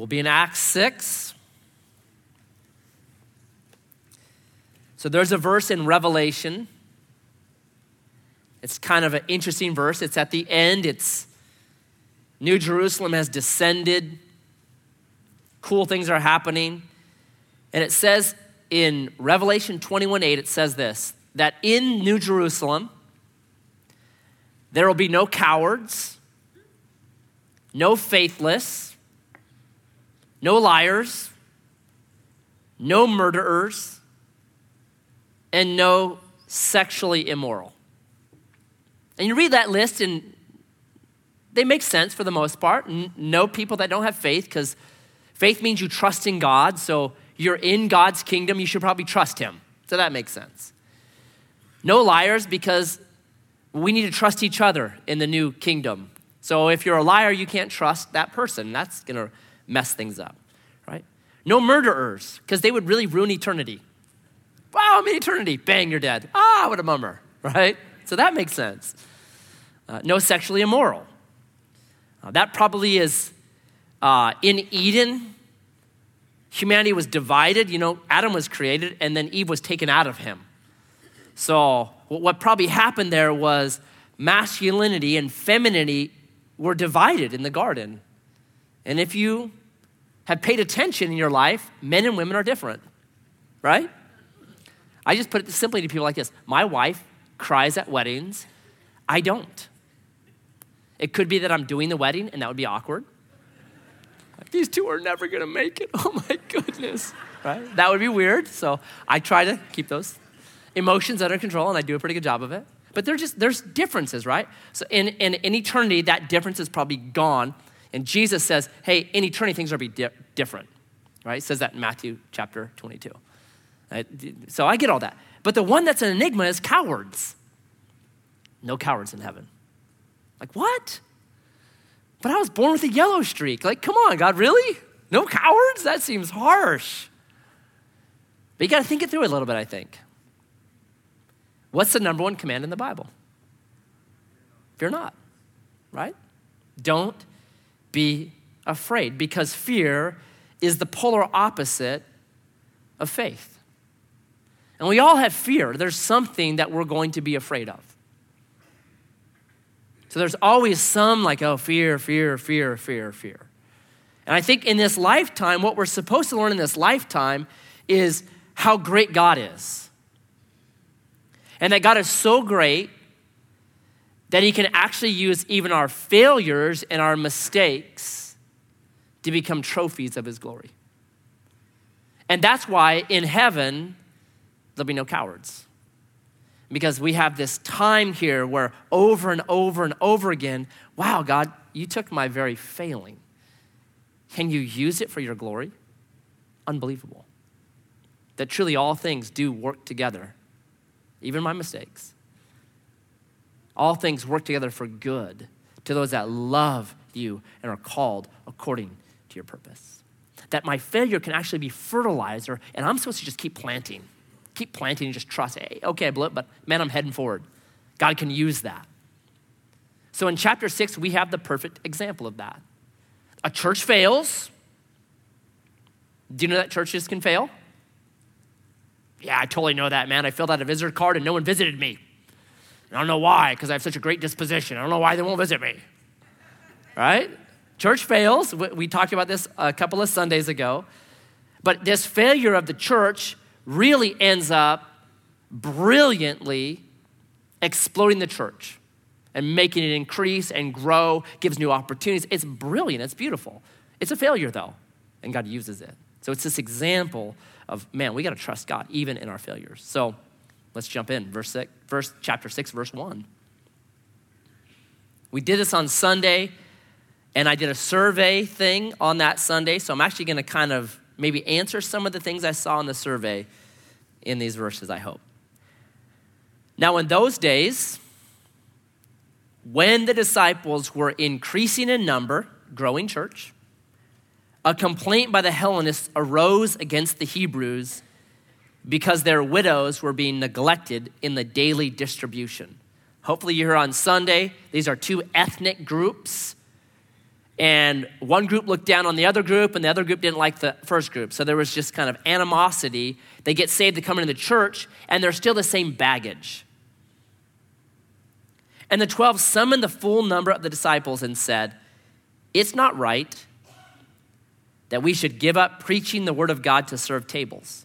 We'll be in Acts 6. So there's a verse in Revelation. It's kind of an interesting verse. It's at the end. It's New Jerusalem has descended. Cool things are happening. And it says in Revelation 21 8, it says this that in New Jerusalem, there will be no cowards, no faithless, no liars, no murderers, and no sexually immoral. And you read that list, and they make sense for the most part. No people that don't have faith, because faith means you trust in God. So you're in God's kingdom, you should probably trust Him. So that makes sense. No liars, because we need to trust each other in the new kingdom. So if you're a liar, you can't trust that person. That's going to mess things up, right? No murderers, because they would really ruin eternity. Wow, I'm in eternity. Bang, you're dead. Ah, what a bummer, right? So that makes sense. Uh, no sexually immoral. Uh, that probably is uh, in Eden. Humanity was divided. You know, Adam was created, and then Eve was taken out of him. So, what probably happened there was masculinity and femininity were divided in the garden. And if you have paid attention in your life, men and women are different, right? I just put it simply to people like this My wife cries at weddings, I don't. It could be that I'm doing the wedding, and that would be awkward. These two are never gonna make it. Oh my goodness, right? That would be weird. So I try to keep those emotions under control, and I do a pretty good job of it. But there's just there's differences, right? So in, in, in eternity, that difference is probably gone. And Jesus says, hey, in eternity, things are going to be di- different, right? Says that in Matthew chapter 22. Right? So I get all that. But the one that's an enigma is cowards. No cowards in heaven. Like, what? But I was born with a yellow streak. Like, come on, God, really? No cowards? That seems harsh. But you got to think it through a little bit, I think. What's the number one command in the Bible? Fear not, right? Don't be afraid because fear is the polar opposite of faith. And we all have fear. There's something that we're going to be afraid of. So there's always some like, oh, fear, fear, fear, fear, fear. And I think in this lifetime, what we're supposed to learn in this lifetime is how great God is. And that God is so great that He can actually use even our failures and our mistakes to become trophies of His glory. And that's why in heaven, there'll be no cowards. Because we have this time here where over and over and over again, wow, God, you took my very failing. Can you use it for your glory? Unbelievable. That truly all things do work together even my mistakes. All things work together for good to those that love you and are called according to your purpose. That my failure can actually be fertilizer, and I'm supposed to just keep planting. Keep planting and just trust. Hey, okay, I blew it, but man, I'm heading forward. God can use that. So in chapter six, we have the perfect example of that. A church fails. Do you know that churches can fail? Yeah, I totally know that, man. I filled out a visitor card and no one visited me. I don't know why, because I have such a great disposition. I don't know why they won't visit me. Right? Church fails. We talked about this a couple of Sundays ago. But this failure of the church really ends up brilliantly exploding the church and making it increase and grow, gives new opportunities. It's brilliant, it's beautiful. It's a failure though, and God uses it. So it's this example of man, we got to trust God even in our failures. So let's jump in. Verse six, verse chapter six, verse one. We did this on Sunday, and I did a survey thing on that Sunday. So I'm actually going to kind of maybe answer some of the things I saw in the survey in these verses, I hope. Now, in those days, when the disciples were increasing in number, growing church, a complaint by the Hellenists arose against the Hebrews because their widows were being neglected in the daily distribution. Hopefully, you're here on Sunday. These are two ethnic groups and one group looked down on the other group, and the other group didn't like the first group. So there was just kind of animosity. They get saved, they come into the church, and they're still the same baggage. And the 12 summoned the full number of the disciples and said, It's not right that we should give up preaching the word of God to serve tables.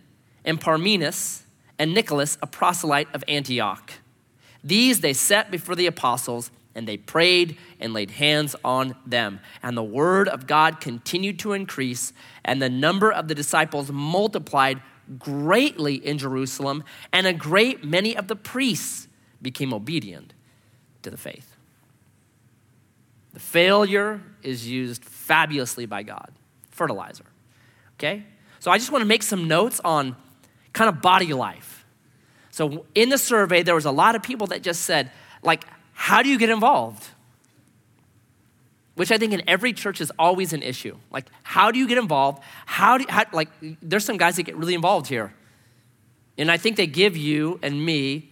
and Parmenas, and Nicholas, a proselyte of Antioch. These they set before the apostles, and they prayed and laid hands on them. And the word of God continued to increase, and the number of the disciples multiplied greatly in Jerusalem, and a great many of the priests became obedient to the faith. The failure is used fabulously by God, fertilizer. Okay? So I just want to make some notes on kind of body life. So in the survey, there was a lot of people that just said, like, how do you get involved? which I think in every church is always an issue. Like, how do you get involved? How do how, like, there's some guys that get really involved here. And I think they give you and me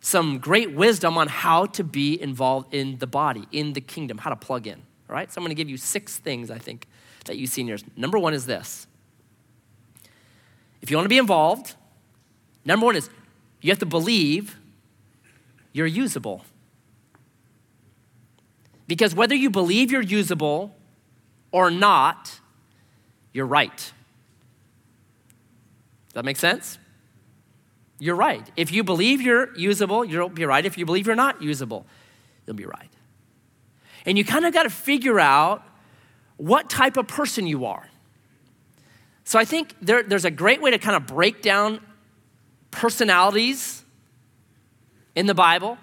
some great wisdom on how to be involved in the body, in the kingdom, how to plug in. All right? So I'm going to give you six things I think that you seniors. Number one is this. If you want to be involved, number one is you have to believe you're usable. Because whether you believe you're usable or not, you're right. Does that make sense? You're right. If you believe you're usable, you'll be right. If you believe you're not usable, you'll be right. And you kind of got to figure out what type of person you are. So I think there, there's a great way to kind of break down personalities in the Bible.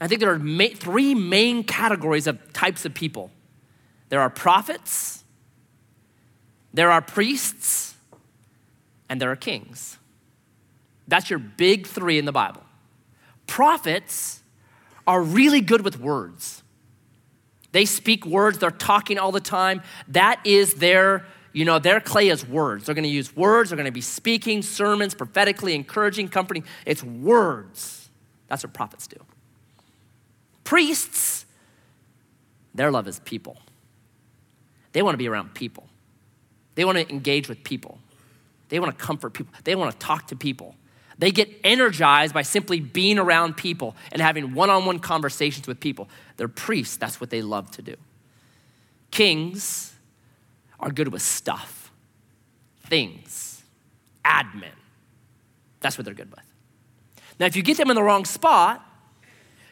I think there are ma- three main categories of types of people there are prophets, there are priests, and there are kings. That's your big three in the Bible. Prophets are really good with words. They speak words, they're talking all the time. That is their, you know, their clay is words. They're gonna use words, they're gonna be speaking sermons, prophetically encouraging, comforting. It's words. That's what prophets do. Priests, their love is people. They want to be around people. They want to engage with people. They want to comfort people. They want to talk to people. They get energized by simply being around people and having one on one conversations with people. They're priests, that's what they love to do. Kings are good with stuff, things, admin. That's what they're good with. Now, if you get them in the wrong spot,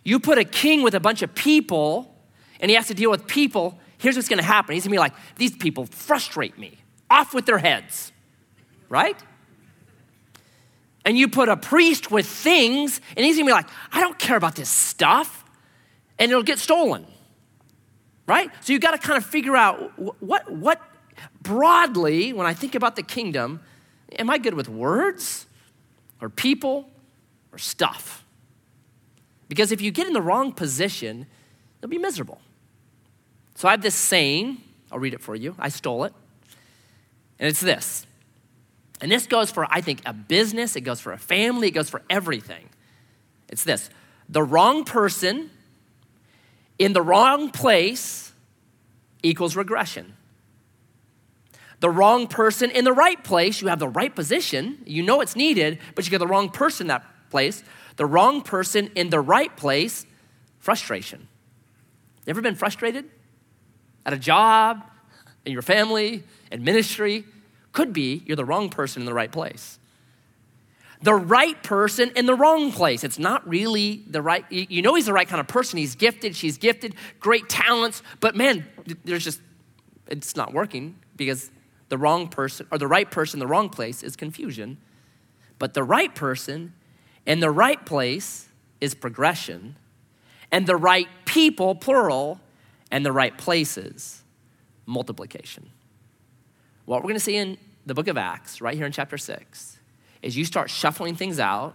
you put a king with a bunch of people, and he has to deal with people. Here's what's gonna happen. He's gonna be like, these people frustrate me. Off with their heads, right? And you put a priest with things, and he's gonna be like, I don't care about this stuff, and it'll get stolen, right? So you gotta kind of figure out what, what broadly, when I think about the kingdom, am I good with words or people or stuff? Because if you get in the wrong position, you'll be miserable. So I have this saying, I'll read it for you. I stole it. And it's this. And this goes for, I think, a business, it goes for a family, it goes for everything. It's this the wrong person in the wrong place equals regression. The wrong person in the right place, you have the right position, you know it's needed, but you get the wrong person in that place the wrong person in the right place, frustration. You Ever been frustrated? At a job, in your family, in ministry? Could be you're the wrong person in the right place. The right person in the wrong place. It's not really the right, you know, he's the right kind of person. He's gifted, she's gifted, great talents, but man, there's just, it's not working because the wrong person or the right person, in the wrong place is confusion. But the right person in the right place is progression, and the right people, plural, and the right places, multiplication. What we're going to see in the book of Acts, right here in chapter 6, is you start shuffling things out.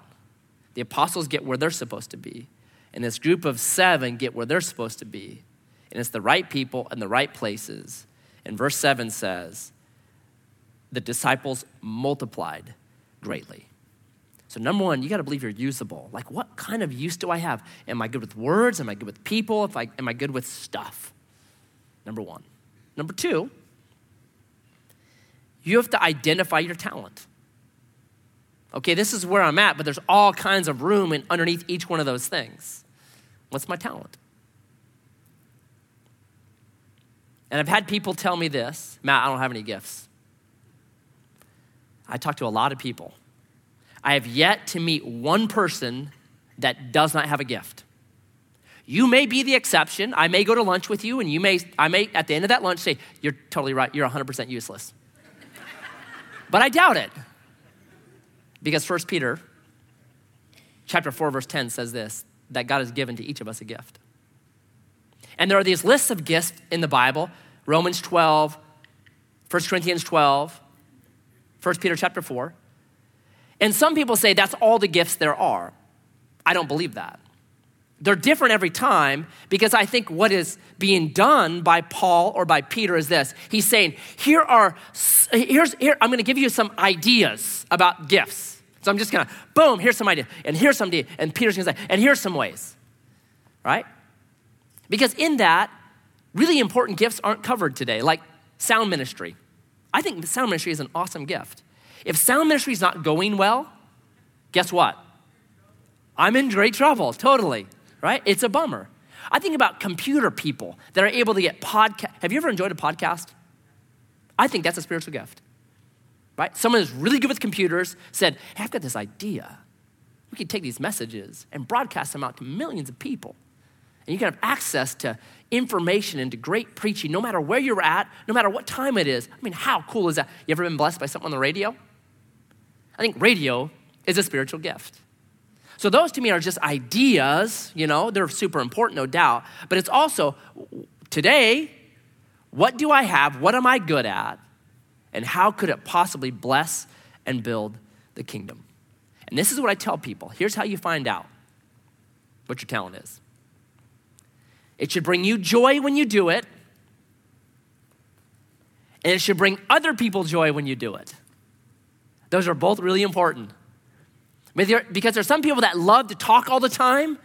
The apostles get where they're supposed to be, and this group of seven get where they're supposed to be. And it's the right people and the right places. And verse 7 says, the disciples multiplied greatly. So, number one, you got to believe you're usable. Like, what kind of use do I have? Am I good with words? Am I good with people? If I, am I good with stuff? Number one. Number two, you have to identify your talent. Okay, this is where I'm at, but there's all kinds of room in, underneath each one of those things. What's my talent? And I've had people tell me this Matt, I don't have any gifts. I talk to a lot of people. I have yet to meet one person that does not have a gift. You may be the exception. I may go to lunch with you, and you may, I may, at the end of that lunch, say, You're totally right. You're 100% useless. but I doubt it. Because 1 Peter chapter 4, verse 10 says this that God has given to each of us a gift. And there are these lists of gifts in the Bible Romans 12, 1 Corinthians 12, 1 Peter chapter 4. And some people say that's all the gifts there are. I don't believe that. They're different every time because I think what is being done by Paul or by Peter is this. He's saying, here are, here's, here, I'm going to give you some ideas about gifts. So I'm just going to, boom, here's some idea, and here's some idea, and Peter's going to say, and here's some ways, right? Because in that, really important gifts aren't covered today, like sound ministry. I think the sound ministry is an awesome gift. If sound ministry is not going well, guess what? I'm in great trouble, totally, right? It's a bummer. I think about computer people that are able to get podcast. Have you ever enjoyed a podcast? I think that's a spiritual gift, right? Someone who's really good with computers said, hey, I've got this idea. We could take these messages and broadcast them out to millions of people. And you can have access to information into great preaching no matter where you're at, no matter what time it is. I mean, how cool is that? You ever been blessed by something on the radio? I think radio is a spiritual gift. So those to me are just ideas, you know, they're super important, no doubt. But it's also today, what do I have? What am I good at? And how could it possibly bless and build the kingdom? And this is what I tell people. Here's how you find out what your talent is. It should bring you joy when you do it, and it should bring other people joy when you do it. Those are both really important. Because there's some people that love to talk all the time,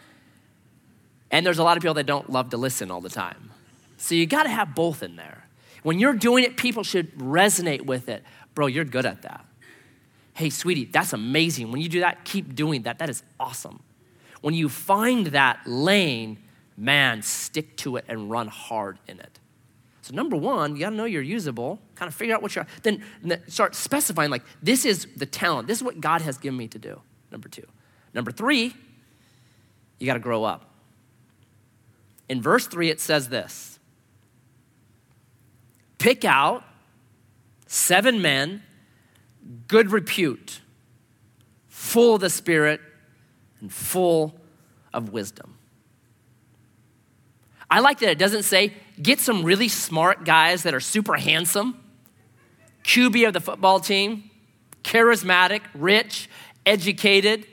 and there's a lot of people that don't love to listen all the time. So you got to have both in there. When you're doing it, people should resonate with it. Bro, you're good at that. Hey, sweetie, that's amazing. When you do that, keep doing that. That is awesome. When you find that lane, man, stick to it and run hard in it. So, number one, you gotta know you're usable, kind of figure out what you're, then start specifying, like, this is the talent, this is what God has given me to do. Number two. Number three, you gotta grow up. In verse three, it says this Pick out seven men, good repute, full of the Spirit, and full of wisdom. I like that it doesn't say get some really smart guys that are super handsome, QB of the football team, charismatic, rich, educated.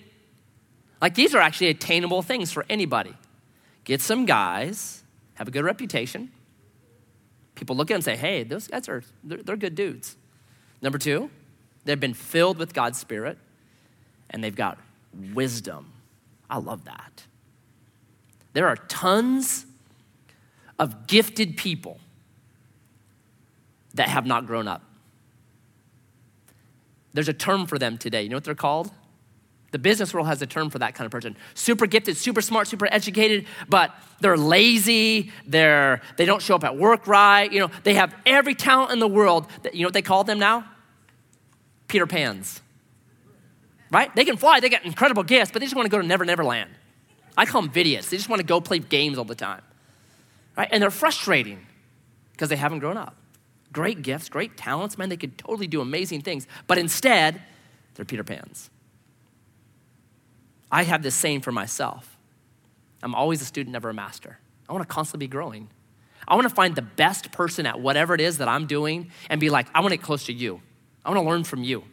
Like these are actually attainable things for anybody. Get some guys, have a good reputation. People look at them and say, hey, those guys are, they're, they're good dudes. Number two, they've been filled with God's Spirit and they've got wisdom. I love that. There are tons of gifted people that have not grown up. There's a term for them today. You know what they're called? The business world has a term for that kind of person. Super gifted, super smart, super educated, but they're lazy, they're, they don't show up at work right. You know, they have every talent in the world. That, you know what they call them now? Peter Pans. Right? They can fly, they got incredible gifts, but they just want to go to Never Never Land. I call them idiots. They just want to go play games all the time right? And they're frustrating because they haven't grown up. Great gifts, great talents, man, they could totally do amazing things, but instead, they're Peter Pans. I have this saying for myself I'm always a student, never a master. I want to constantly be growing. I want to find the best person at whatever it is that I'm doing and be like, I want to get close to you. I want to learn from you.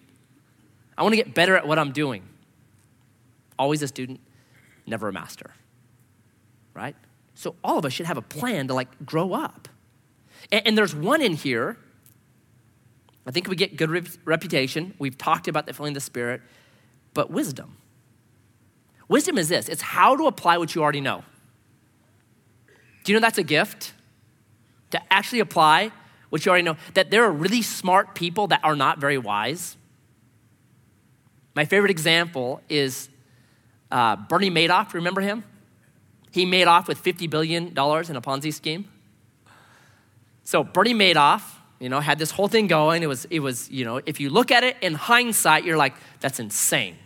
I want to get better at what I'm doing. Always a student, never a master. Right? So all of us should have a plan to like grow up. And, and there's one in here. I think we get good re- reputation. We've talked about the filling of the Spirit, but wisdom. Wisdom is this it's how to apply what you already know. Do you know that's a gift? To actually apply what you already know. That there are really smart people that are not very wise. My favorite example is uh, Bernie Madoff. Remember him? He made off with $50 billion in a Ponzi scheme. So Bernie Madoff, you know, had this whole thing going. It was, it was, you know, if you look at it in hindsight, you're like, that's insane.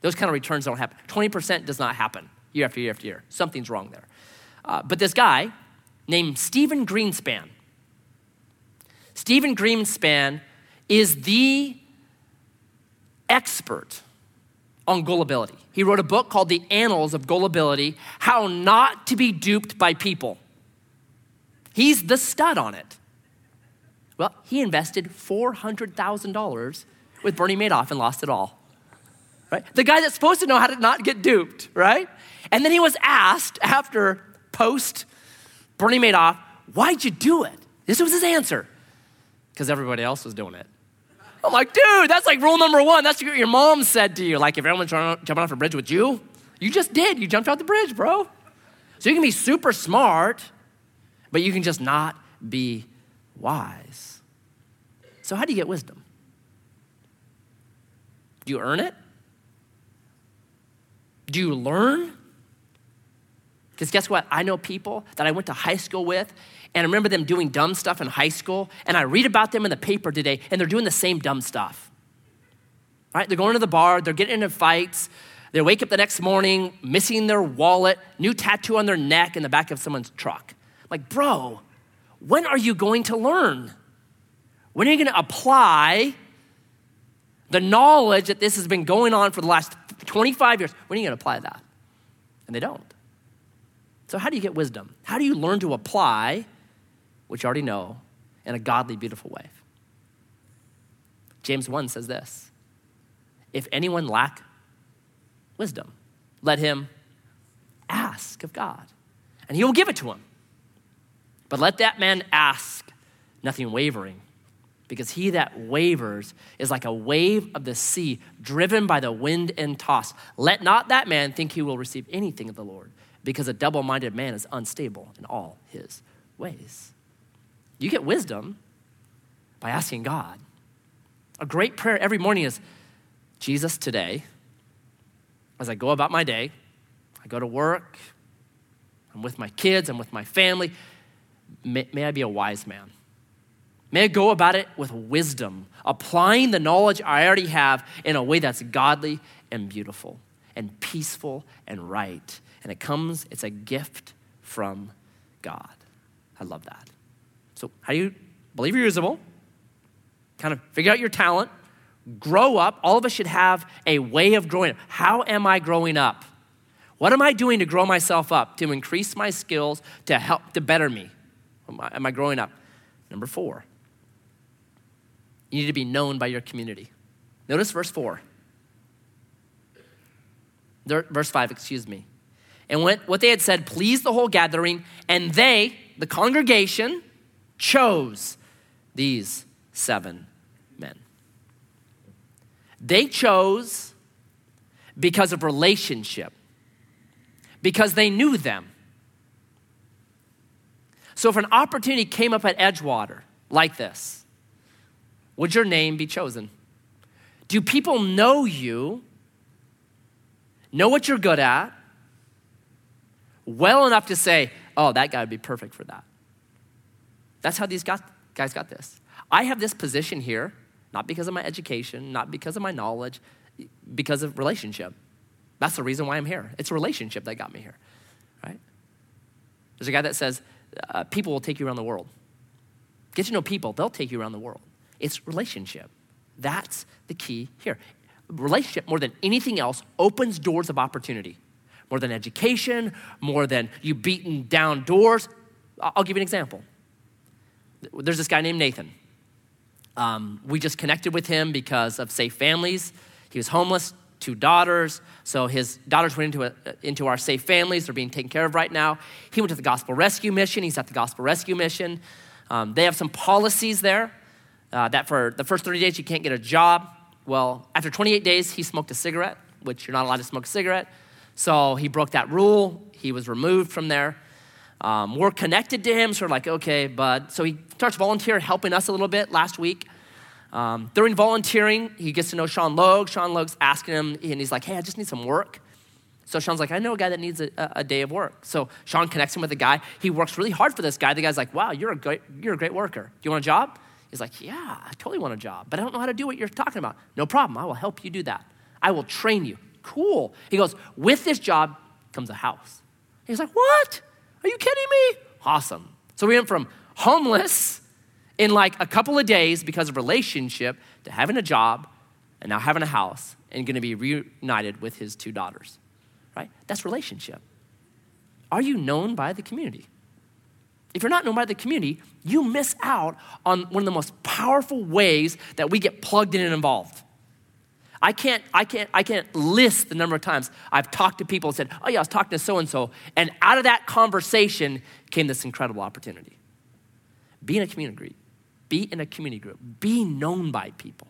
Those kind of returns don't happen. 20% does not happen year after year after year. Something's wrong there. Uh, but this guy named Stephen Greenspan, Stephen Greenspan is the expert on gullibility. He wrote a book called The Annals of Gullibility How Not to Be Duped by People. He's the stud on it. Well, he invested $400,000 with Bernie Madoff and lost it all. Right? The guy that's supposed to know how to not get duped, right? And then he was asked after post Bernie Madoff, why'd you do it? This was his answer. Because everybody else was doing it. I'm like, dude, that's like rule number one. That's what your mom said to you. Like, if everyone's jumping off a bridge with you, you just did. You jumped off the bridge, bro. So you can be super smart, but you can just not be wise. So, how do you get wisdom? Do you earn it? Do you learn? Because guess what? I know people that I went to high school with, and I remember them doing dumb stuff in high school, and I read about them in the paper today, and they're doing the same dumb stuff. Right? They're going to the bar, they're getting into fights, they wake up the next morning missing their wallet, new tattoo on their neck in the back of someone's truck. Like, bro, when are you going to learn? When are you going to apply the knowledge that this has been going on for the last 25 years? When are you going to apply that? And they don't. So, how do you get wisdom? How do you learn to apply what you already know in a godly, beautiful way? James 1 says this If anyone lack wisdom, let him ask of God, and he will give it to him. But let that man ask nothing wavering, because he that wavers is like a wave of the sea driven by the wind and tossed. Let not that man think he will receive anything of the Lord because a double minded man is unstable in all his ways. You get wisdom by asking God. A great prayer every morning is Jesus, today, as I go about my day, I go to work, I'm with my kids, I'm with my family, may, may I be a wise man. May I go about it with wisdom, applying the knowledge I already have in a way that's godly and beautiful and peaceful and right and it comes, it's a gift from God. I love that. So, how do you believe you're usable? Kind of figure out your talent, grow up. All of us should have a way of growing up. How am I growing up? What am I doing to grow myself up, to increase my skills, to help, to better me? Am I, am I growing up? Number four, you need to be known by your community. Notice verse four. Verse five, excuse me. And what, what they had said pleased the whole gathering, and they, the congregation, chose these seven men. They chose because of relationship, because they knew them. So if an opportunity came up at Edgewater like this, would your name be chosen? Do people know you, know what you're good at, well enough to say, oh, that guy would be perfect for that. That's how these guys got this. I have this position here, not because of my education, not because of my knowledge, because of relationship. That's the reason why I'm here. It's a relationship that got me here, right? There's a guy that says, uh, people will take you around the world. Get to know people, they'll take you around the world. It's relationship. That's the key here. Relationship, more than anything else, opens doors of opportunity more than education, more than you beating down doors. I'll give you an example. There's this guy named Nathan. Um, we just connected with him because of Safe Families. He was homeless, two daughters. So his daughters went into, a, into our Safe Families. They're being taken care of right now. He went to the Gospel Rescue Mission. He's at the Gospel Rescue Mission. Um, they have some policies there uh, that for the first 30 days you can't get a job. Well, after 28 days, he smoked a cigarette, which you're not allowed to smoke a cigarette. So he broke that rule. He was removed from there. Um, we're connected to him, so we're like, okay, bud. So he starts volunteering, helping us a little bit last week. Um, during volunteering, he gets to know Sean Logue. Sean Logue's asking him, and he's like, hey, I just need some work. So Sean's like, I know a guy that needs a, a, day of work. So Sean connects him with a guy. He works really hard for this guy. The guy's like, wow, you're a great, you're a great worker. Do you want a job? He's like, yeah, I totally want a job, but I don't know how to do what you're talking about. No problem. I will help you do that. I will train you. Cool. He goes, with this job comes a house. He's like, what? Are you kidding me? Awesome. So we went from homeless in like a couple of days because of relationship to having a job and now having a house and going to be reunited with his two daughters. Right? That's relationship. Are you known by the community? If you're not known by the community, you miss out on one of the most powerful ways that we get plugged in and involved. I can't, I can't, I can't list the number of times I've talked to people and said, oh yeah, I was talking to so and so, and out of that conversation came this incredible opportunity. Be in a community group. Be in a community group. Be known by people.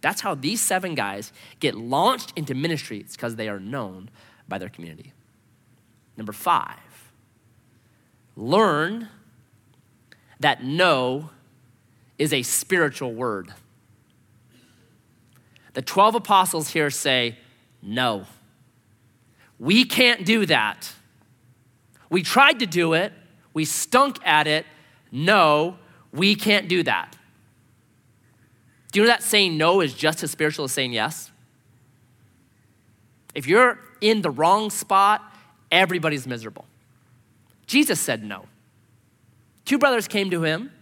That's how these seven guys get launched into ministry. It's because they are known by their community. Number five, learn that no is a spiritual word. The 12 apostles here say, no. We can't do that. We tried to do it, we stunk at it. No, we can't do that. Do you know that saying no is just as spiritual as saying yes? If you're in the wrong spot, everybody's miserable. Jesus said no. Two brothers came to him,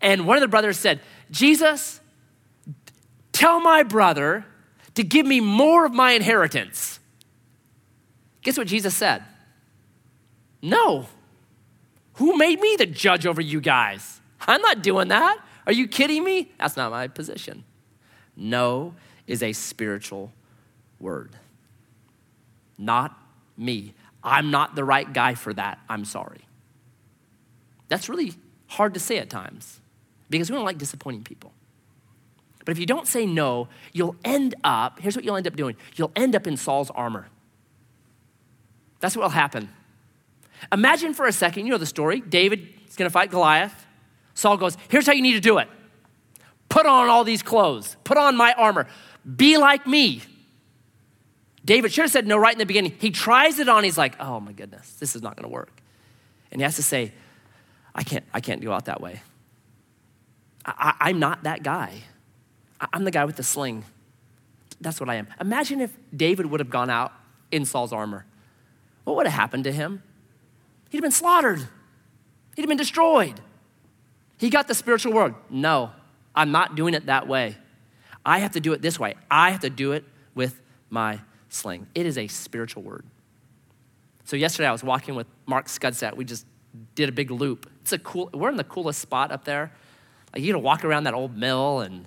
and one of the brothers said, Jesus, Tell my brother to give me more of my inheritance. Guess what Jesus said? No. Who made me the judge over you guys? I'm not doing that. Are you kidding me? That's not my position. No is a spiritual word. Not me. I'm not the right guy for that. I'm sorry. That's really hard to say at times because we don't like disappointing people. But if you don't say no, you'll end up, here's what you'll end up doing you'll end up in Saul's armor. That's what will happen. Imagine for a second, you know the story. David is going to fight Goliath. Saul goes, Here's how you need to do it put on all these clothes, put on my armor, be like me. David should have said no right in the beginning. He tries it on, he's like, Oh my goodness, this is not going to work. And he has to say, I can't, I can't go out that way. I, I'm not that guy. I'm the guy with the sling. That's what I am. Imagine if David would have gone out in Saul's armor. What would have happened to him? He'd have been slaughtered, he'd have been destroyed. He got the spiritual word. No, I'm not doing it that way. I have to do it this way. I have to do it with my sling. It is a spiritual word. So yesterday I was walking with Mark Scudset. We just did a big loop. It's a cool, we're in the coolest spot up there. Like you to walk around that old mill and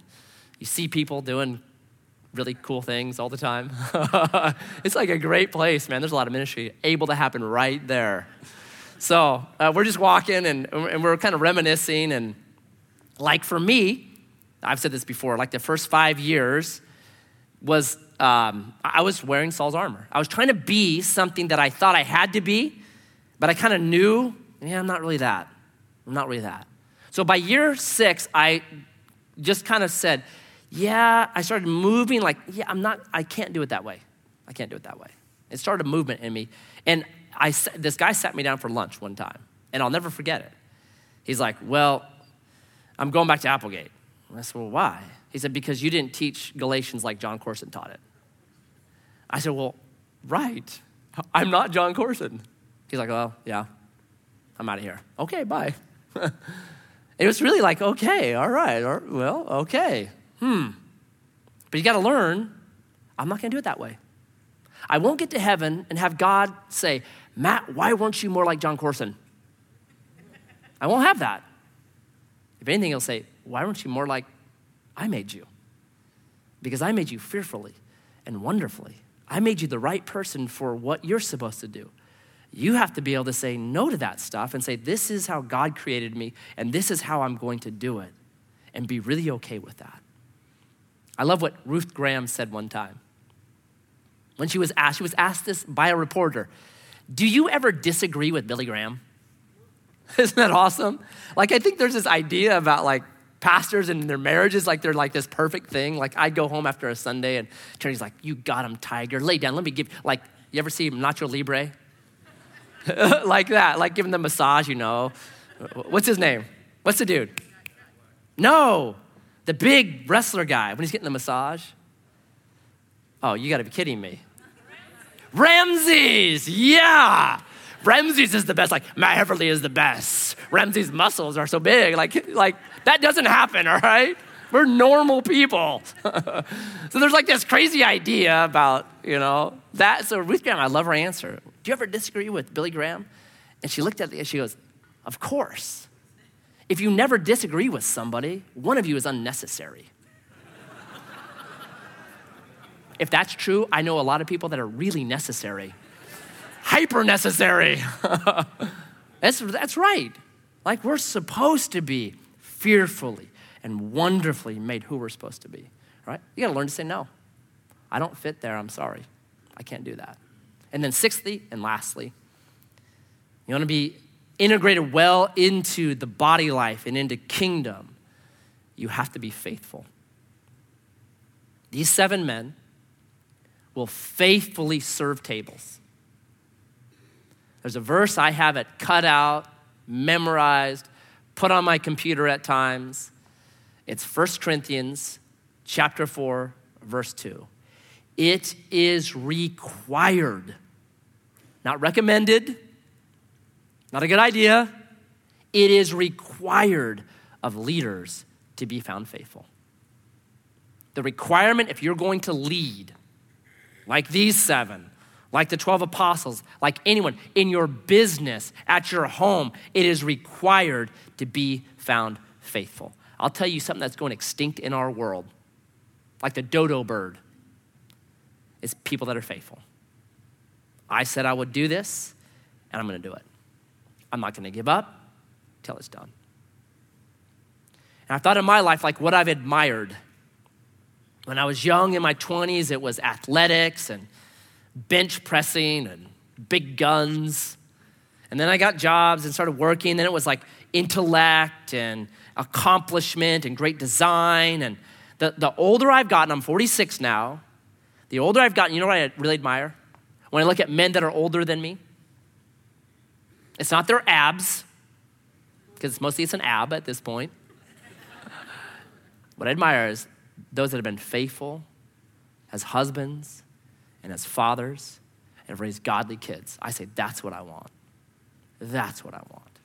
you see people doing really cool things all the time. it's like a great place, man. There's a lot of ministry able to happen right there. So uh, we're just walking and, and we're kind of reminiscing. And like for me, I've said this before, like the first five years was um, I was wearing Saul's armor. I was trying to be something that I thought I had to be, but I kind of knew, yeah, I'm not really that. I'm not really that. So by year six, I just kind of said, yeah, I started moving like, yeah, I'm not, I can't do it that way. I can't do it that way. It started a movement in me. And I, this guy sat me down for lunch one time, and I'll never forget it. He's like, well, I'm going back to Applegate. I said, well, why? He said, because you didn't teach Galatians like Jon Courson taught it. I said, well, right. I'm not Jon Courson. He's like, well, yeah, I'm out of here. Okay, bye. it was really like, okay, all right, well, okay. Hmm. But you got to learn, I'm not going to do it that way. I won't get to heaven and have God say, Matt, why weren't you more like Jon Courson? I won't have that. If anything, he'll say, Why weren't you more like I made you? Because I made you fearfully and wonderfully. I made you the right person for what you're supposed to do. You have to be able to say no to that stuff and say, This is how God created me, and this is how I'm going to do it, and be really okay with that. I love what Ruth Graham said one time. When she was asked, she was asked this by a reporter Do you ever disagree with Billy Graham? Isn't that awesome? Like, I think there's this idea about like pastors and their marriages, like they're like this perfect thing. Like, I'd go home after a Sunday and Terry's like, You got him, Tiger. Lay down. Let me give, like, you ever see Nacho Libre? like that, like giving the massage, you know. What's his name? What's the dude? No, the big wrestler guy when he's getting the massage. Oh, you gotta be kidding me. Ramses, yeah. Ramses is the best. Like, Matt Heverly is the best. Ramses' muscles are so big. Like, like that doesn't happen, all right? We're normal people. so there's like this crazy idea about, you know, that. So Ruth Graham, I love her answer. Do you ever disagree with Billy Graham? And she looked at the, she goes, Of course. If you never disagree with somebody, one of you is unnecessary. if that's true, I know a lot of people that are really necessary, hyper necessary. that's, that's right. Like we're supposed to be fearfully and wonderfully made who we're supposed to be, right? You gotta learn to say no. I don't fit there, I'm sorry. I can't do that. And then, sixthly and lastly, you want to be integrated well into the body life and into kingdom. You have to be faithful. These seven men will faithfully serve tables. There's a verse I have it cut out, memorized, put on my computer at times. It's 1 Corinthians chapter 4, verse 2. It is required not recommended, not a good idea. It is required of leaders to be found faithful. The requirement, if you're going to lead, like these seven, like the 12 apostles, like anyone in your business, at your home, it is required to be found faithful. I'll tell you something that's going extinct in our world, like the dodo bird, is people that are faithful. I said I would do this, and I'm going to do it. I'm not going to give up till it's done. And I thought in my life, like what I've admired. When I was young in my 20s, it was athletics and bench pressing and big guns. And then I got jobs and started working. Then it was like intellect and accomplishment and great design. And the, the older I've gotten, I'm 46 now, the older I've gotten, you know what I really admire? When I look at men that are older than me, it's not their abs, because mostly it's an ab at this point. what I admire is those that have been faithful as husbands and as fathers and have raised godly kids. I say, that's what I want. That's what I want.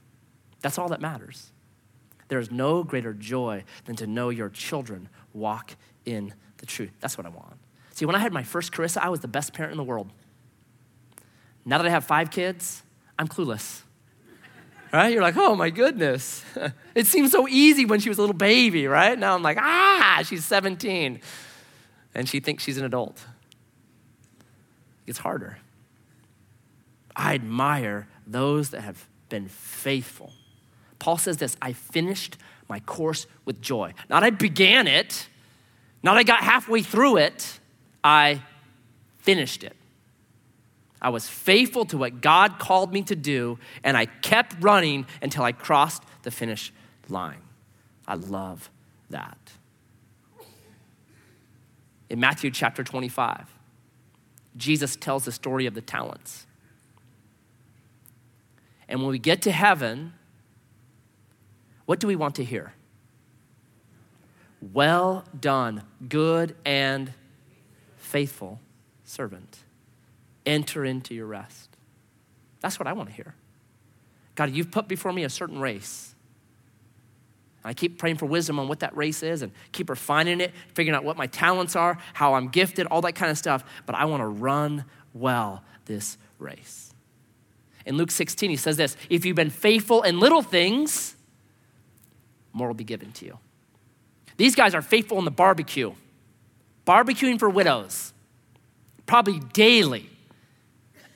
That's all that matters. There is no greater joy than to know your children walk in the truth. That's what I want. See, when I had my first Carissa, I was the best parent in the world. Now that I have five kids, I'm clueless. Right? You're like, oh my goodness. it seemed so easy when she was a little baby, right? Now I'm like, ah, she's 17. And she thinks she's an adult. It's harder. I admire those that have been faithful. Paul says this I finished my course with joy. Not I began it, not I got halfway through it, I finished it. I was faithful to what God called me to do, and I kept running until I crossed the finish line. I love that. In Matthew chapter 25, Jesus tells the story of the talents. And when we get to heaven, what do we want to hear? Well done, good and faithful servant enter into your rest. That's what I want to hear. God, you've put before me a certain race. I keep praying for wisdom on what that race is and keep refining it, figuring out what my talents are, how I'm gifted, all that kind of stuff. But I want to run well this race. In Luke 16, he says this If you've been faithful in little things, more will be given to you. These guys are faithful in the barbecue, barbecuing for widows, probably daily.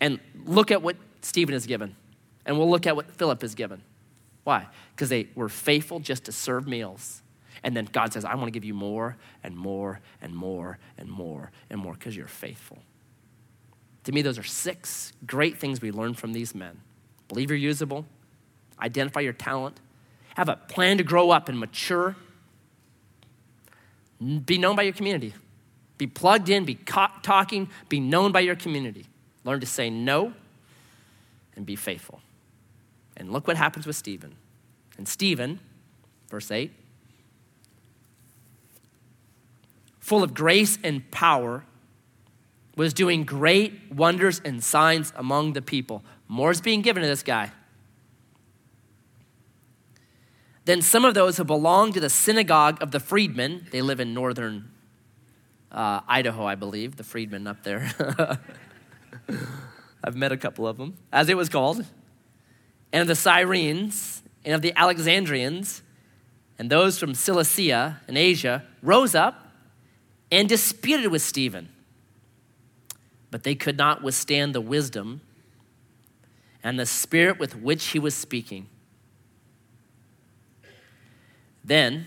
And look at what Stephen has given, and we'll look at what Philip has given. Why? Because they were faithful just to serve meals. And then God says, I want to give you more and more and more and more and more because you're faithful. To me, those are six great things we learn from these men. Believe you're usable, identify your talent, have a plan to grow up and mature, be known by your community, be plugged in, be talking, be known by your community. Learn to say no and be faithful. And look what happens with Stephen. And Stephen, verse 8, full of grace and power, was doing great wonders and signs among the people. More is being given to this guy. Then some of those who belonged to the synagogue of the freedmen, they live in northern uh, Idaho, I believe, the freedmen up there. I've met a couple of them, as it was called and of the Cyrenians, and of the Alexandrians, and those from Cilicia and Asia rose up and disputed with Stephen. But they could not withstand the wisdom and the spirit with which he was speaking. Then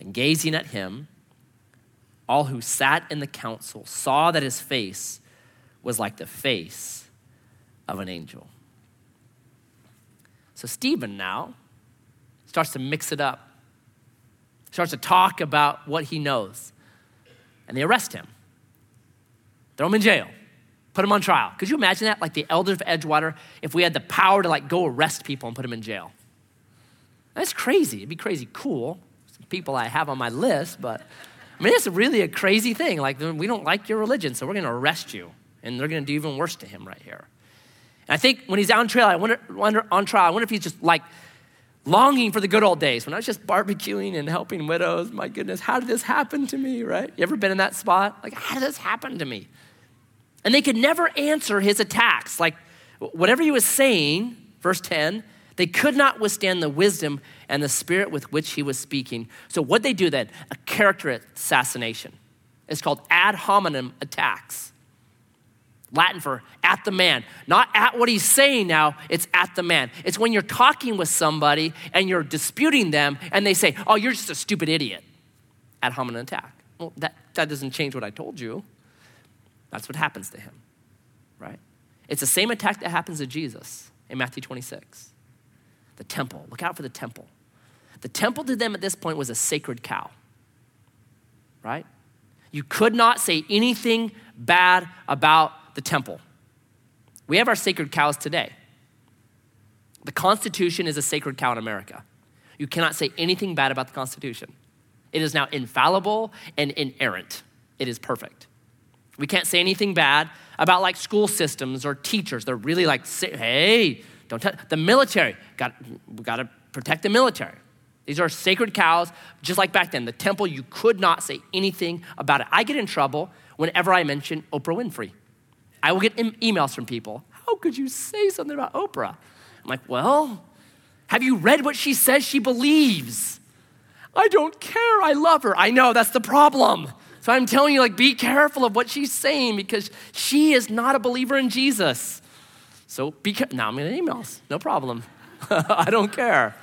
and gazing at him, all who sat in the council saw that his face was like the face of an angel. So Stephen now starts to mix it up, starts to talk about what he knows. And they arrest him, throw him in jail, put him on trial. Could you imagine that? Like the elders of Edgewater, if we had the power to like go arrest people and put them in jail. That's crazy. It'd be crazy cool people I have on my list, but I mean, it's really a crazy thing. Like, we don't like your religion, so we're going to arrest you. And they're going to do even worse to him right here. And I think when he's on trial, I wonder, wonder, on trial, I wonder if he's just like longing for the good old days when I was just barbecuing and helping widows. My goodness, how did this happen to me, right? You ever been in that spot? Like, how did this happen to me? And they could never answer his attacks. Like, whatever he was saying, verse 10, they could not withstand the wisdom and the spirit with which he was speaking. So, what they do then? A character assassination. It's called ad hominem attacks. Latin for at the man. Not at what he's saying now, it's at the man. It's when you're talking with somebody and you're disputing them and they say, oh, you're just a stupid idiot. Ad hominem attack. Well, that, that doesn't change what I told you. That's what happens to him, right? It's the same attack that happens to Jesus in Matthew 26 the temple. Look out for the temple. The temple to them at this point was a sacred cow, right? You could not say anything bad about the temple. We have our sacred cows today. The Constitution is a sacred cow in America. You cannot say anything bad about the Constitution. It is now infallible and inerrant. It is perfect. We can't say anything bad about like school systems or teachers. They're really like, hey, don't touch the military. Got we got to protect the military. These are sacred cows, just like back then. The temple, you could not say anything about it. I get in trouble whenever I mention Oprah Winfrey. I will get emails from people. How could you say something about Oprah? I'm like, well, have you read what she says she believes? I don't care. I love her. I know that's the problem. So I'm telling you, like, be careful of what she's saying because she is not a believer in Jesus. So be careful. Now I'm getting emails. No problem. I don't care.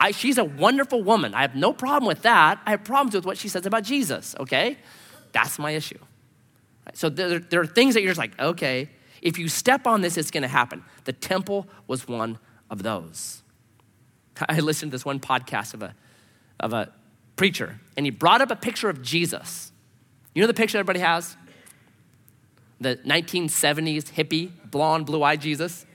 I, she's a wonderful woman. I have no problem with that. I have problems with what she says about Jesus, okay? That's my issue. So there, there are things that you're just like, okay, if you step on this, it's going to happen. The temple was one of those. I listened to this one podcast of a, of a preacher, and he brought up a picture of Jesus. You know the picture everybody has? The 1970s hippie blonde, blue eyed Jesus.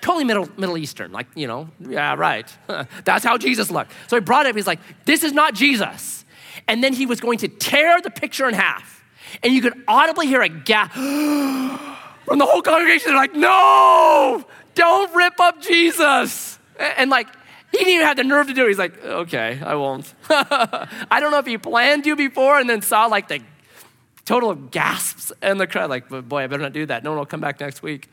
Totally Middle, Middle Eastern, like, you know, yeah, right. That's how Jesus looked. So he brought it up. He's like, this is not Jesus. And then he was going to tear the picture in half. And you could audibly hear a gasp from the whole congregation. They're like, no, don't rip up Jesus. And like, he didn't even have the nerve to do it. He's like, okay, I won't. I don't know if he planned to before and then saw like the total gasps and the crowd, like, boy, I better not do that. No one will come back next week.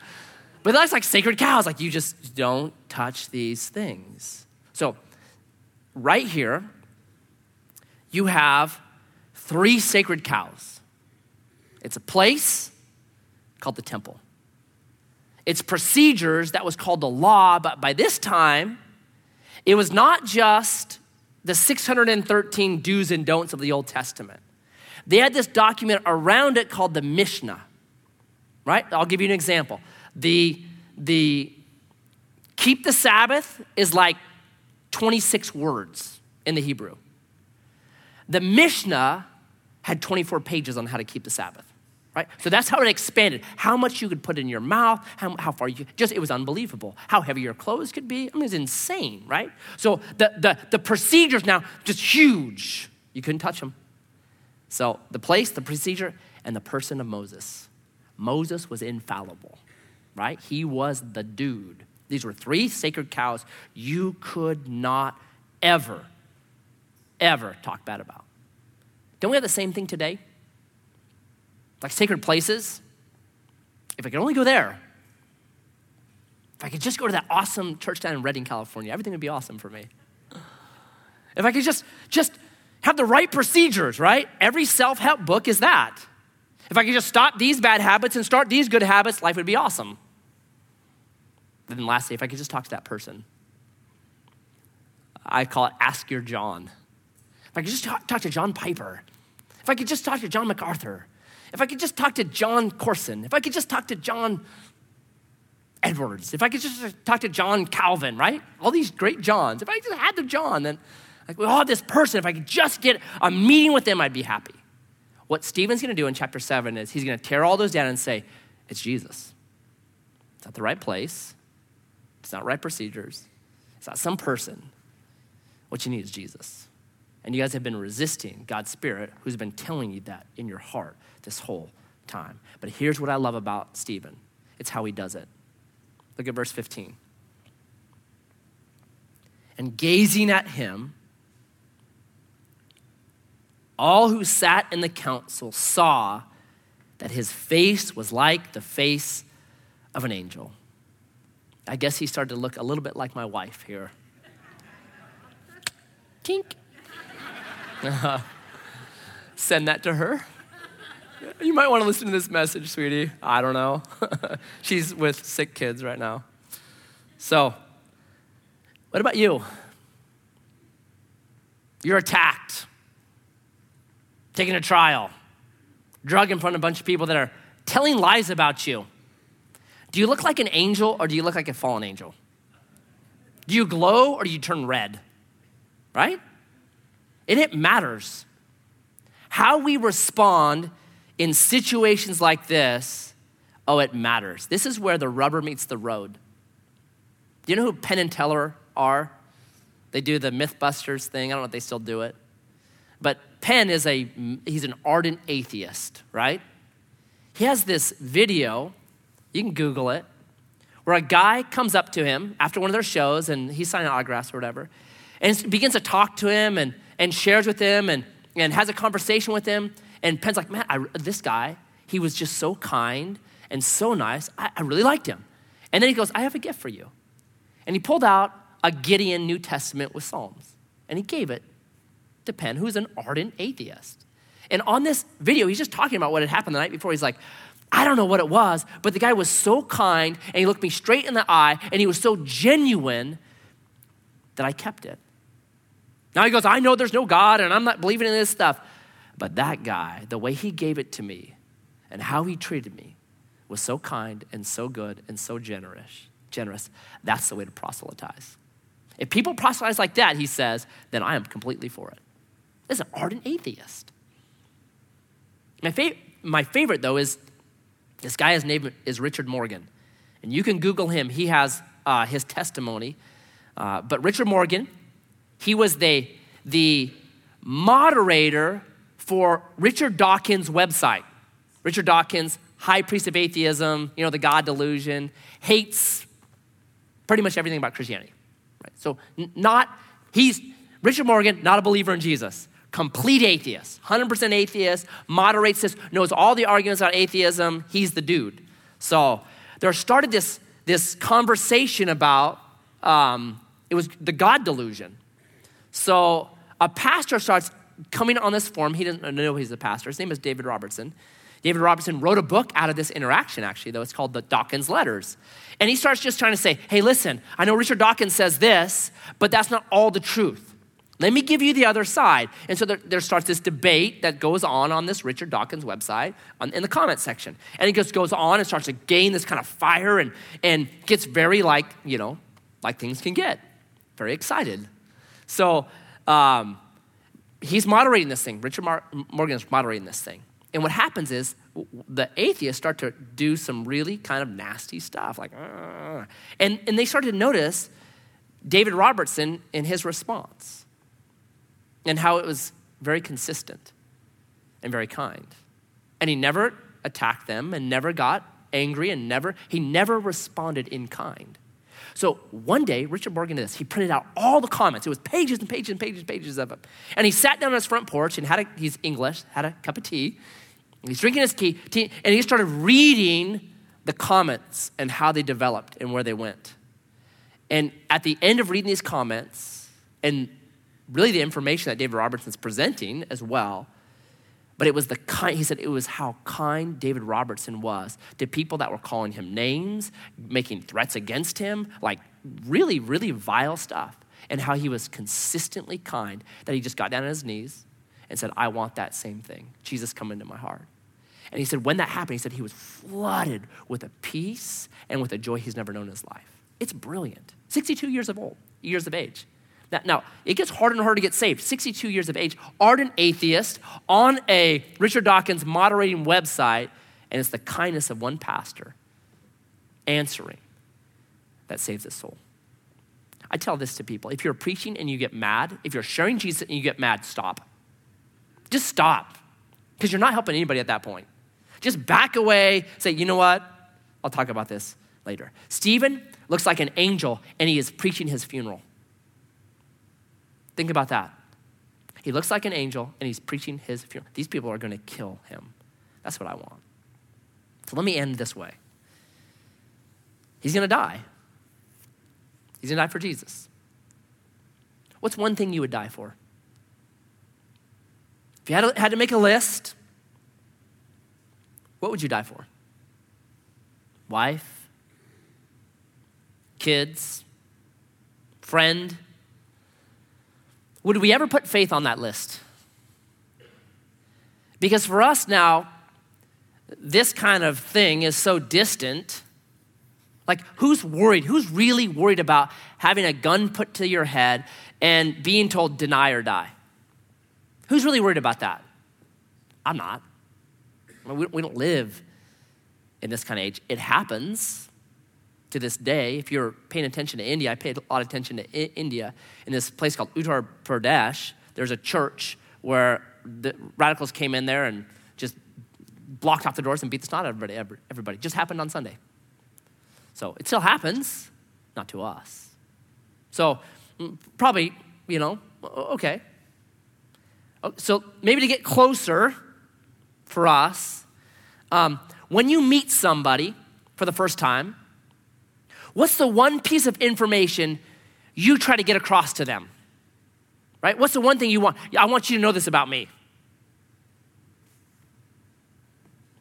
But that's like sacred cows. Like, you just don't touch these things. So, right here, you have three sacred cows. It's a place called the temple. It's procedures that was called the law, but by this time, it was not just the 613 do's and don'ts of the Old Testament. They had this document around it called the Mishnah, right? I'll give you an example. The, the keep the Sabbath is like 26 words in the Hebrew. The Mishnah had 24 pages on how to keep the Sabbath right? So that's how it expanded. How much you could put in your mouth, how, how far you just it was unbelievable. How heavy your clothes could be. I mean, it's insane, right? So the the the procedures now just huge. You couldn't touch them. So the place, the procedure, and the person of Moses. Moses was infallible, right? He was the dude. These were three sacred cows you could not ever, ever talk bad about. Don't we have the same thing today? like sacred places, if I could only go there, if I could just go to that awesome church down in Redding, California, everything would be awesome for me. If I could just, just have the right procedures, right? Every self help book is that. If I could just stop these bad habits and start these good habits, life would be awesome. Then lastly, if I could just talk to that person, I call it Ask Your John. If I could just talk, talk to John Piper, if I could just talk to John MacArthur, if I could just talk to Jon Courson, if I could just talk to John Edwards, if I could just talk to John Calvin, right? All these great Johns. If I just had the John, then like, oh, this person, if I could just get a meeting with them, I'd be happy. What Stephen's going to do in chapter 7 is he's going to tear all those down and say, it's Jesus. It's not the right place. It's not right procedures. It's not some person. What you need is Jesus. And you guys have been resisting God's Spirit, who's been telling you that in your heart this whole time. But here's what I love about Stephen it's how he does it. Look at verse 15. And gazing at him, all who sat in the council saw that his face was like the face of an angel. I guess he started to look a little bit like my wife here. Tink. Send that to her. You might want to listen to this message, sweetie. I don't know. She's with sick kids right now. So, what about you? You're attacked, taken a trial, drug in front of a bunch of people that are telling lies about you. Do you look like an angel or do you look like a fallen angel? Do you glow or do you turn red? Right? And it matters. How we respond in situations like this, oh, it matters. This is where the rubber meets the road. Do you know who Penn and Teller are? They do the Mythbusters thing. I don't know if they still do it. But Penn is a, he's an ardent atheist, right? He has this video, you can Google it, where a guy comes up to him after one of their shows and he's signing autographs or whatever, and begins to talk to him and, and shares with him and, and has a conversation with him. And Penn's like, man, I, this guy, he was just so kind and so nice. I, I really liked him. And then he goes, I have a gift for you. And he pulled out a Gideon New Testament with Psalms. And he gave it to Penn, who's an ardent atheist. And on this video, he's just talking about what had happened the night before. He's like, I don't know what it was, but the guy was so kind and he looked me straight in the eye and he was so genuine that I kept it. Now he goes, I know there's no God and I'm not believing in this stuff. But that guy, the way he gave it to me and how he treated me was so kind and so good and so generous. Generous. That's the way to proselytize. If people proselytize like that, he says, then I am completely for it. Is an ardent atheist. My, my favorite, though, is this guy, his name is Richard Morgan. And you can Google him. He has uh, his testimony. Uh, but Richard Morgan, he was the, the moderator for Richard Dawkins' website. Richard Dawkins, high priest of atheism, you know, the God delusion, hates pretty much everything about Christianity. Right? So, not, he's, Richard Morgan, not a believer in Jesus. Complete atheist, 100% atheist, moderates this, knows all the arguments about atheism. He's the dude. So, there started this, this conversation about um, it was the God delusion. So, a pastor starts coming on this forum. He doesn't know he's a pastor. His name is David Robertson. David Robertson wrote a book out of this interaction, actually, though. It's called the Dawkins Letters. And he starts just trying to say, hey, listen, I know Richard Dawkins says this, but that's not all the truth. Let me give you the other side. And so there, there starts this debate that goes on on this Richard Dawkins website on, in the comment section. And it just goes on and starts to gain this kind of fire and, and gets very like, you know, like things can get. Very excited. So um, he's moderating this thing. Richard Mar- Morgan is moderating this thing. And what happens is the atheists start to do some really kind of nasty stuff, like, and, and they started to notice David Robertson in his response and how it was very consistent and very kind. And he never attacked them and never got angry and never, he never responded in kind. So one day, Richard Morgan did this. He printed out all the comments. It was pages and pages and pages and pages of them. And he sat down on his front porch and had a, he's English, had a cup of tea. He's drinking his tea, tea and he started reading the comments and how they developed and where they went. And at the end of reading these comments, and really the information that David Robertson's presenting as well, but it was the kind, he said it was how kind David Robertson was to people that were calling him names, making threats against him, like really, really vile stuff. And how he was consistently kind that he just got down on his knees and said, I want that same thing. Jesus, come into my heart. And he said, when that happened, he said he was flooded with a peace and with a joy he's never known in his life. It's brilliant. 62 years of old, years of age. Now, it gets harder and harder to get saved. 62 years of age, ardent atheist on a Richard Dawkins moderating website, and it's the kindness of one pastor answering that saves his soul. I tell this to people if you're preaching and you get mad, if you're sharing Jesus and you get mad, stop. Just stop, because you're not helping anybody at that point. Just back away, say, you know what? I'll talk about this later. Stephen looks like an angel, and he is preaching his funeral. Think about that. He looks like an angel and he's preaching his funeral. These people are going to kill him. That's what I want. So let me end this way. He's going to die. He's going to die for Jesus. What's one thing you would die for? If you had to, had to make a list, what would you die for? Wife? Kids? Friend? Would we ever put faith on that list? Because for us now, this kind of thing is so distant. Like, who's worried? Who's really worried about having a gun put to your head and being told deny or die? Who's really worried about that? I'm not. we don't live in this kind of age. It happens to this day, if you're paying attention to India, I paid a lot of attention to I- India. In this place called Uttar Pradesh, there's a church where the radicals came in there and just blocked off the doors and beat the snot out of everybody. Everybody. Just happened on Sunday. So it still happens, not to us. So mm, probably, you know, okay. Oh, so maybe to get closer for us, um, when you meet somebody for the first time, What's the one piece of information you try to get across to them? Right? What's the one thing you want? I want you to know this about me.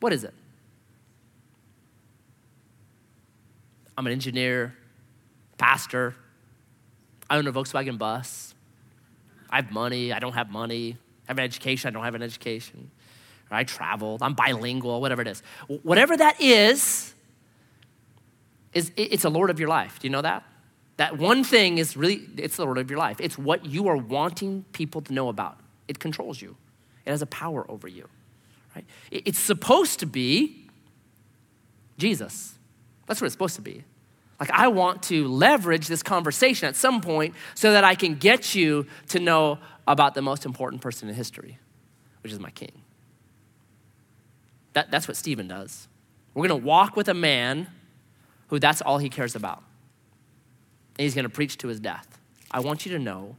What is it? I'm an engineer, pastor. I own a Volkswagen bus. I have money. I don't have money. I have an education. I don't have an education. I traveled. I'm bilingual, whatever it is. Whatever that is, is it's a Lord of your life. Do you know that? That one thing is really, it's the Lord of your life. It's what you are wanting people to know about. It controls you. It has a power over you. Right? It's supposed to be Jesus. That's what it's supposed to be. Like, I want to leverage this conversation at some point so that I can get you to know about the most important person in history, which is my king. That, that's what Stephen does. We're going to walk with a man who that's all he cares about. And he's going to preach to his death. I want you to know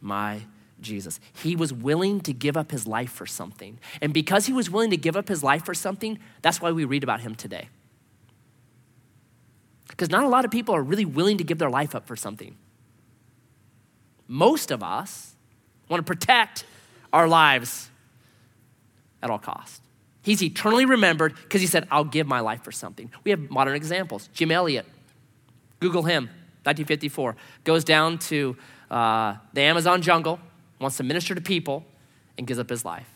my Jesus. He was willing to give up his life for something. And because he was willing to give up his life for something, that's why we read about him today. Because not a lot of people are really willing to give their life up for something. Most of us want to protect our lives at all costs. He's eternally remembered because he said, I'll give my life for something. We have modern examples. Jim Elliot, Google him, 1954, goes down to uh, the Amazon jungle, wants to minister to people, and gives up his life.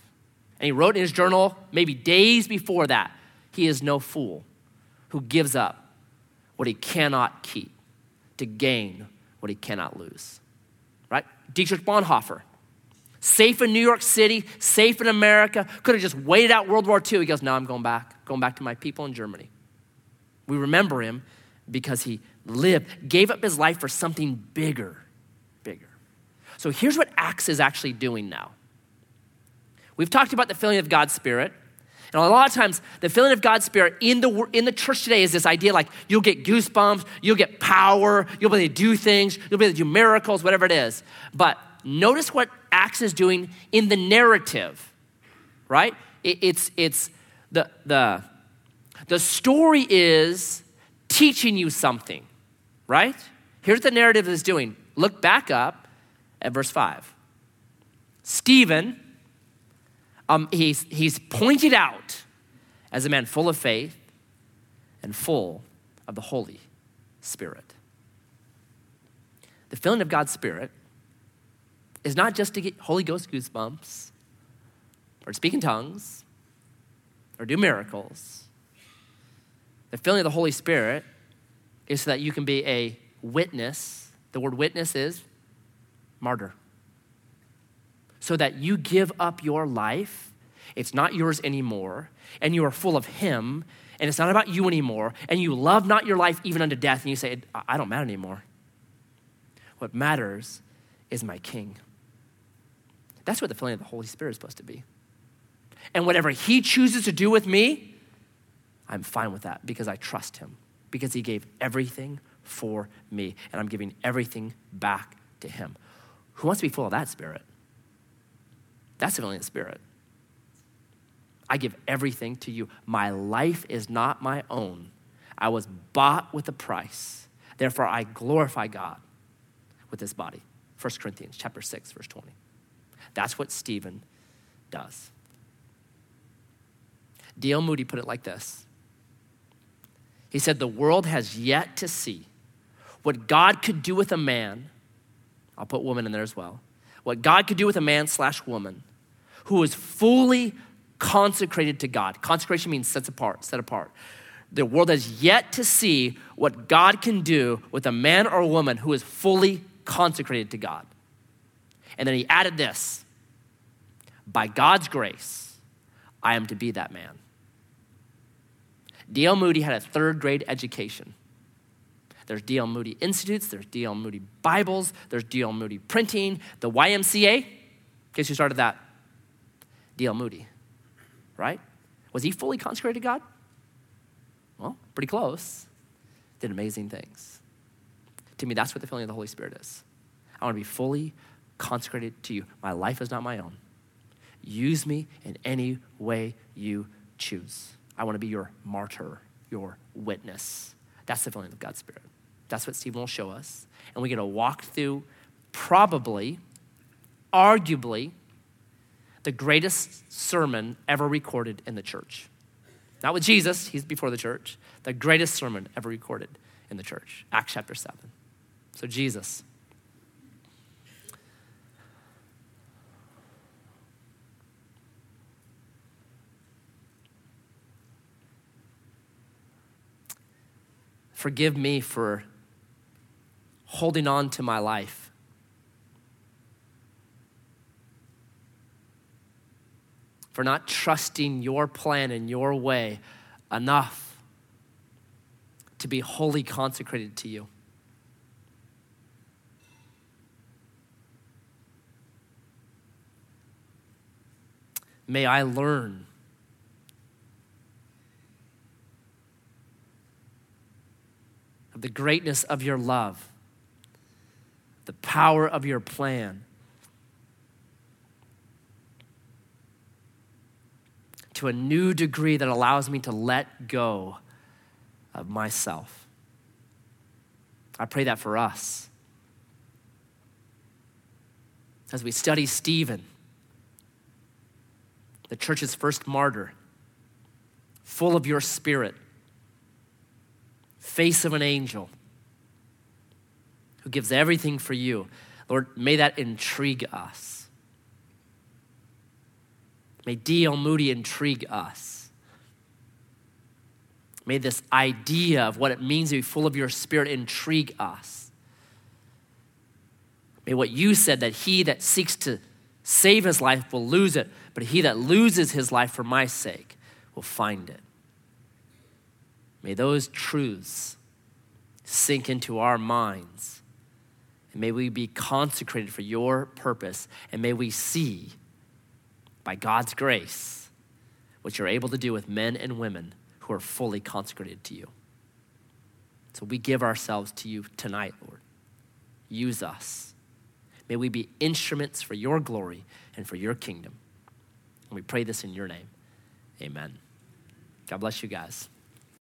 And he wrote in his journal, maybe days before that, he is no fool who gives up what he cannot keep to gain what he cannot lose. Right? Dietrich Bonhoeffer, safe in New York City, safe in America, could have just waited out World War II. He goes, No, I'm going back, going back to my people in Germany. We remember him because he lived, gave up his life for something bigger, bigger. So here's what Acts is actually doing now. We've talked about the filling of God's Spirit. And a lot of times, the filling of God's Spirit in the, in the church today is this idea like you'll get goosebumps, you'll get power, you'll be able to do things, you'll be able to do miracles, whatever it is. But notice what Acts is doing in the narrative, right? It, it's, it's the, the, the story is teaching you something, right? Here's the narrative is doing. Look back up at verse 5. Stephen, um, he's, he's pointed out as a man full of faith and full of the Holy Spirit. The filling of God's Spirit is not just to get Holy Ghost goosebumps or speak in tongues or do miracles. The filling of the Holy Spirit is so that you can be a witness. The word witness is martyr. So that you give up your life, it's not yours anymore, and you are full of Him, and it's not about you anymore, and you love not your life even unto death, and you say, I don't matter anymore. What matters is my King. That's what the filling of the Holy Spirit is supposed to be. And whatever He chooses to do with me, I'm fine with that because I trust Him, because He gave everything for me, and I'm giving everything back to Him. Who wants to be full of that Spirit? That's the filling of the Spirit. I give everything to you. My life is not my own. I was bought with a price. Therefore, I glorify God with this body. 1 Corinthians chapter 6, verse 20. That's what Stephen does. D.L. Moody put it like this He said, The world has yet to see what God could do with a man. I'll put woman in there as well. What God could do with a man slash woman who is fully consecrated to God. Consecration means sets apart, set apart. The world has yet to see what God can do with a man or a woman who is fully consecrated to God. And then he added this by God's grace, I am to be that man. D.L. Moody had a third grade education. There's D.L. Moody Institutes, there's D.L. Moody Bibles, there's D.L. Moody Printing, the YMCA. In case you started that, D.L. Moody, right? Was he fully consecrated to God? Well, pretty close. Did amazing things. To me, that's what the feeling of the Holy Spirit is. I want to be fully consecrated to you. My life is not my own. Use me in any way you choose. I want to be your martyr, your witness. That's the filling of God's Spirit. That's what Stephen will show us. And we get to walk through probably, arguably, the greatest sermon ever recorded in the church. Not with Jesus, he's before the church. The greatest sermon ever recorded in the church. Acts chapter 7. So, Jesus. Forgive me for holding on to my life. For not trusting your plan and your way enough to be wholly consecrated to you. May I learn of the greatness of your love, the power of your plan. To a new degree that allows me to let go of myself. I pray that for us. As we study Stephen, the church's first martyr, full of your spirit, face of an angel who gives everything for you. Lord, may that intrigue us. May D.L. Moody intrigue us. May this idea of what it means to be full of your spirit intrigue us. May what you said that he that seeks to save his life will lose it, but he that loses his life for my sake will find it. May those truths sink into our minds. And may we be consecrated for your purpose. And may we see, by God's grace, what you're able to do with men and women who are fully consecrated to you. So we give ourselves to you tonight, Lord. Use us. May we be instruments for your glory and for your kingdom. And we pray this in your name. Amen. God bless you guys.